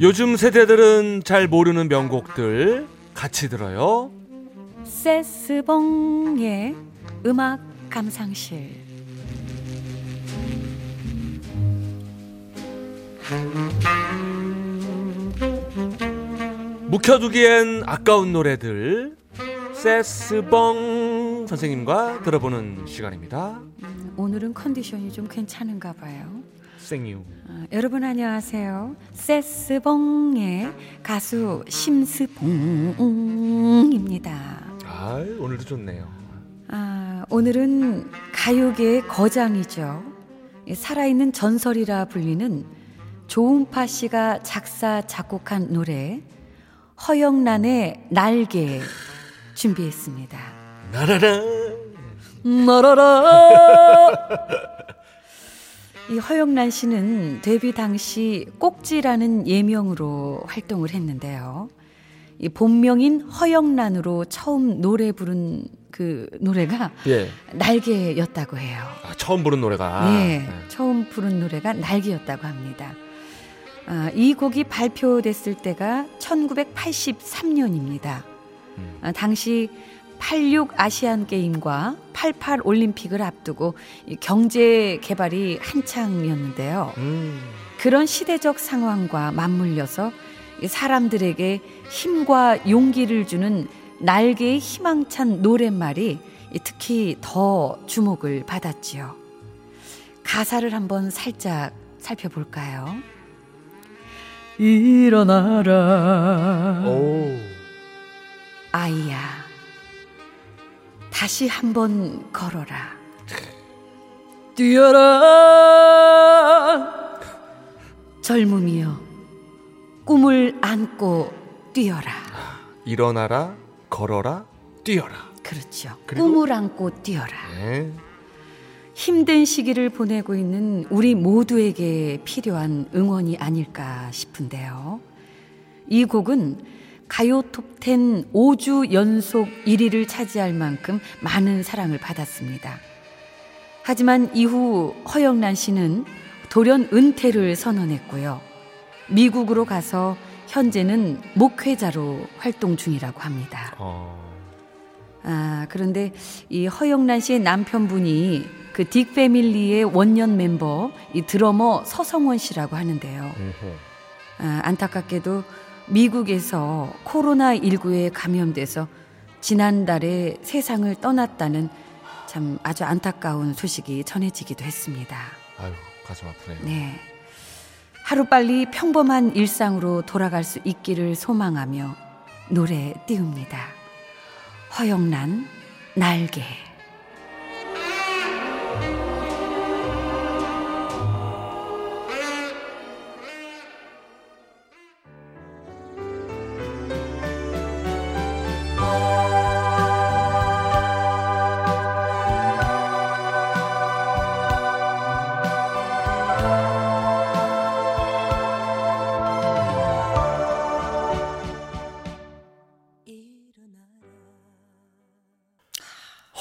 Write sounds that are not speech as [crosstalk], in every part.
요즘 세대들은 잘 모르는 명곡들 같이 들어요. 세스봉의 음악 감상실 묵혀두기엔 아까운 노래들 세스봉 선생님과 들어보는 시간입니다. 오늘은 컨디션이 좀 괜찮은가 봐요. 생유. 아, 여러분 안녕하세요. 세스봉의 가수 심스봉입니다. 아 오늘도 좋네요. 아, 오늘은 가요계의 거장이죠. 이 살아있는 전설이라 불리는 조은파 씨가 작사 작곡한 노래 허영란의 날개 준비했습니다. 나라라. 나라라. [laughs] 이 허영란 씨는 데뷔 당시 꼭지라는 예명으로 활동을 했는데요. 이 본명인 허영란으로 처음 노래 부른 그 노래가 예. 날개였다고 해요. 아, 처음 부른 노래가. 네, 처음 부른 노래가 날개였다고 합니다. 아, 이 곡이 발표됐을 때가 1983년입니다. 음. 아, 당시 86 아시안 게임과 88 올림픽을 앞두고 이 경제 개발이 한창이었는데요. 음. 그런 시대적 상황과 맞물려서 이 사람들에게 힘과 용기를 주는 날개의 희망찬 노랫말이 이 특히 더 주목을 받았지요. 가사를 한번 살짝 살펴볼까요? 일어나라 오. 아이야 다시 한번 걸어라 뛰어라 젊음이여 꿈을 안고 뛰어라 일어나라, 걸어라, 뛰어라. 그렇죠 그리고? 꿈을 안고 뛰어라 네. 힘든 시기를 보내고 있는 우리 모두에게 필요한 응원이 아닐까 싶은데요. 이 곡은 가요 톱10 5주 연속 1위를 차지할 만큼 많은 사랑을 받았습니다. 하지만 이후 허영란 씨는 돌연 은퇴를 선언했고요. 미국으로 가서 현재는 목회자로 활동 중이라고 합니다. 어. 아, 그런데 이 허영란 씨의 남편분이 그 딕 패밀리의 원년 멤버 이 드러머 서성원 씨라고 하는데요. 아, 안타깝게도 미국에서 코로나19에 감염돼서 지난달에 세상을 떠났다는 참 아주 안타까운 소식이 전해지기도 했습니다. 아유 가슴 아프네요. 네. 하루빨리 평범한 일상으로 돌아갈 수 있기를 소망하며 노래 띄웁니다. 허영란 날개.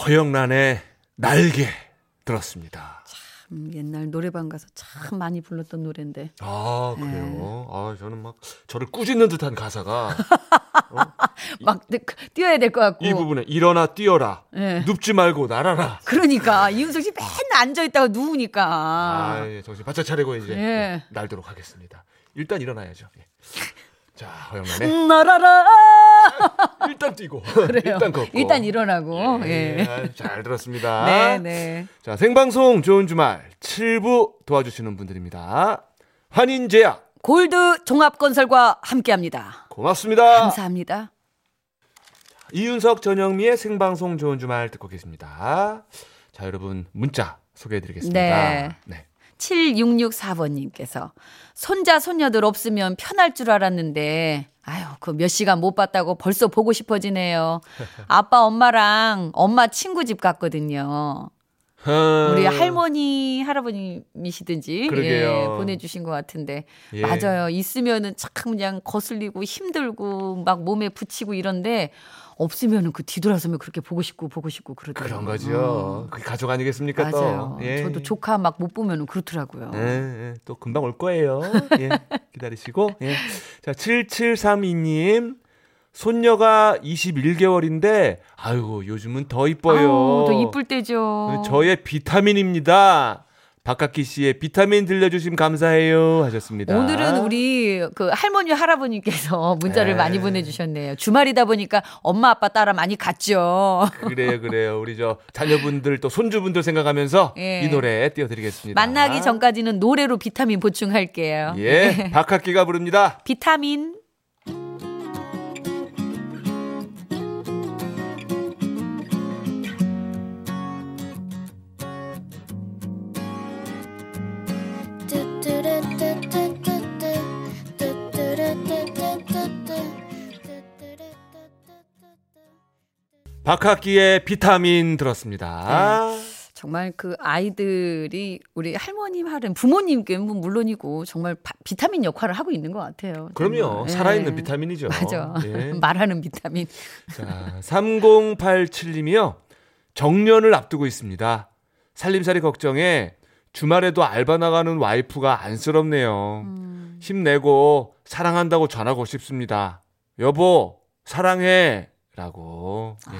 허영란의 날개 들었습니다. 음, 옛날 노래방 가서 참 많이 불렀던 노래인데. 아 네. 그래요. 아 저는 막 저를 꾸짖는 듯한 가사가 [laughs] 막 네, 그, 뛰어야 될 것 같고. 이 부분에 일어나 뛰어라 예. 눕지 말고 날아라. 그러니까 이윤석 씨 맨날 앉아 있다가 누우니까. 아, 예, 정신 바짝 차리고 이제 예. 날도록 하겠습니다. 일단 일어나야죠. 예. 자, 허영란의 나라라. [laughs] 일단 뛰고 그래요. 일단 걷고 일단 일어나고. 예, 예. 아, 잘 들었습니다. 네, 네. 자, 생방송 좋은 주말 7부 도와주시는 분들입니다. 환인제약 골드 종합건설과 함께합니다. 고맙습니다. 감사합니다. 이윤석 전영미의 생방송 좋은 주말 듣고 계십니다. 자, 여러분 문자 소개해드리겠습니다. 네. 네. 7664번님께서 손자 손녀들 없으면 편할 줄 알았는데 아유 그 몇 시간 못 봤다고 벌써 보고 싶어지네요. [laughs] 아빠 엄마랑 엄마 친구 집 갔거든요. 우리 할머니 할아버님이시든지. 예, 보내주신 것 같은데 예. 맞아요. 있으면은 참 그냥 거슬리고 힘들고 막 몸에 붙이고 이런데 없으면은 그 뒤돌아서면 그렇게 보고 싶고 보고 싶고 그러더라고요. 그런 거죠. 그게 가족 아니겠습니까 또. 맞아요. 예. 저도 조카 막 못 보면은 그렇더라고요. 예, 예, 또 금방 올 거예요. 예, [laughs] 기다리시고. 예. 자, 7732님. 손녀가 21개월인데, 아이고, 요즘은 더 이뻐요. 아우, 더 이쁠 때죠. 저의 비타민입니다. 박학기 씨의 비타민 들려주심 감사해요. 하셨습니다. 오늘은 우리 그 할머니 할아버님께서 문자를 네. 많이 보내주셨네요. 주말이다 보니까 엄마 아빠 따라 많이 갔죠. 그래요, 그래요. 우리 저 자녀분들 또 손주분들 생각하면서 예. 이 노래 띄워드리겠습니다. 만나기 전까지는 노래로 비타민 보충할게요. 예, 박학기가 부릅니다. 비타민. 박학기의 비타민 들었습니다. 정말 그 아이들이 우리 할머님 할은 부모님께 는 물론이고 정말 바- 비타민 역할을 하고 있는 것 같아요. 그럼요. 정말. 살아있는 예. 비타민이죠. 맞아. 예. [laughs] 말하는 비타민. 자, 3087님이요. 정년을 앞두고 있습니다. 살림살이 걱정에 주말에도 알바 나가는 와이프가 안쓰럽네요. 음. 힘내고 사랑한다고 전하고 싶습니다. 여보, 사랑해. 라고. 예.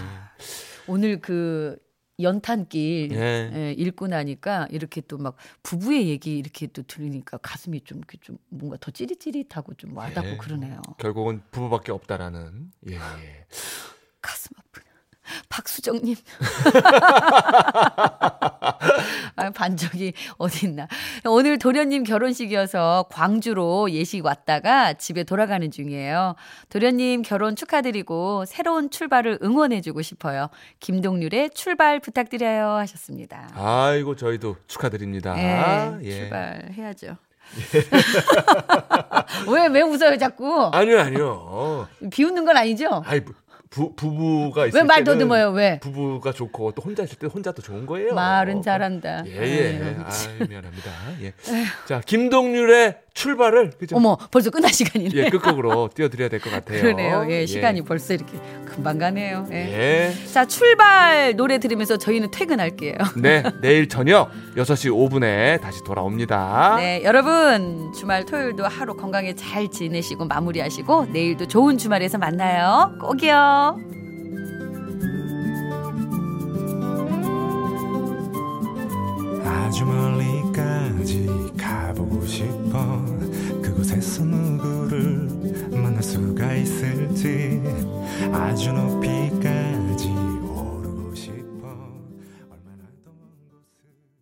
오늘 그 연탄길 예. 예, 읽고 나니까 이렇게 또 막 부부의 얘기 이렇게 또 들으니까 가슴이 좀 이렇게 좀 뭔가 더 찌릿찌릿하고 좀 와닿고 예. 그러네요. 결국은 부부밖에 없다라는. 예. 예. 가슴 아프네. 박수정님. [laughs] 아, 반적이 어딨나. 오늘 도련님 결혼식이어서 광주로 예식 왔다가 집에 돌아가는 중이에요. 도련님 결혼 축하드리고 새로운 출발을 응원해주고 싶어요. 김동률의 출발 부탁드려요 하셨습니다. 아이고, 저희도 축하드립니다. 예, 예. 출발해야죠. [laughs] 왜, 왜 웃어요, 자꾸? 아니요, 아니요. 비웃는 건 아니죠? 아이, 부, 부, 부부가 있을 왜말 때는 더듬어요, 왜? 부부가 좋고 또 혼자 있을 때 혼자 또 좋은 거예요. 말은 잘한다. 예, 예. 아유, 아, 미안합니다. 예. 자, 김동률의 출발을 그죠? 어머, 벌써 끝날 시간이네. 예, 끝곡으로 띄워드려야 될 것 같아요. 그러네요. 예, 시간이 벌써 이렇게 금방 가네요. 예. 예. 자, 출발 노래 들으면서 저희는 퇴근할게요. 네, 내일 저녁 6시 5분에 다시 돌아옵니다. 네, 여러분 주말 토요일도 하루 건강에 잘 지내시고 마무리하시고 내일도 좋은 주말에서 만나요. 꼭이요. 아주 멀리까지 가보고 싶어. 그곳에서 누구를 만날 수가 있을지. 아주 높이